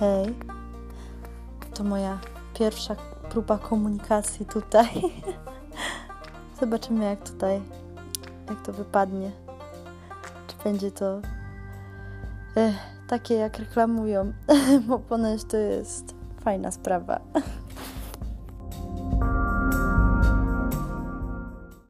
Hej. To moja pierwsza próba komunikacji tutaj. Zobaczymy jak tutaj, jak to wypadnie. Czy będzie to e, takie jak reklamują, bo ponoć to jest fajna sprawa.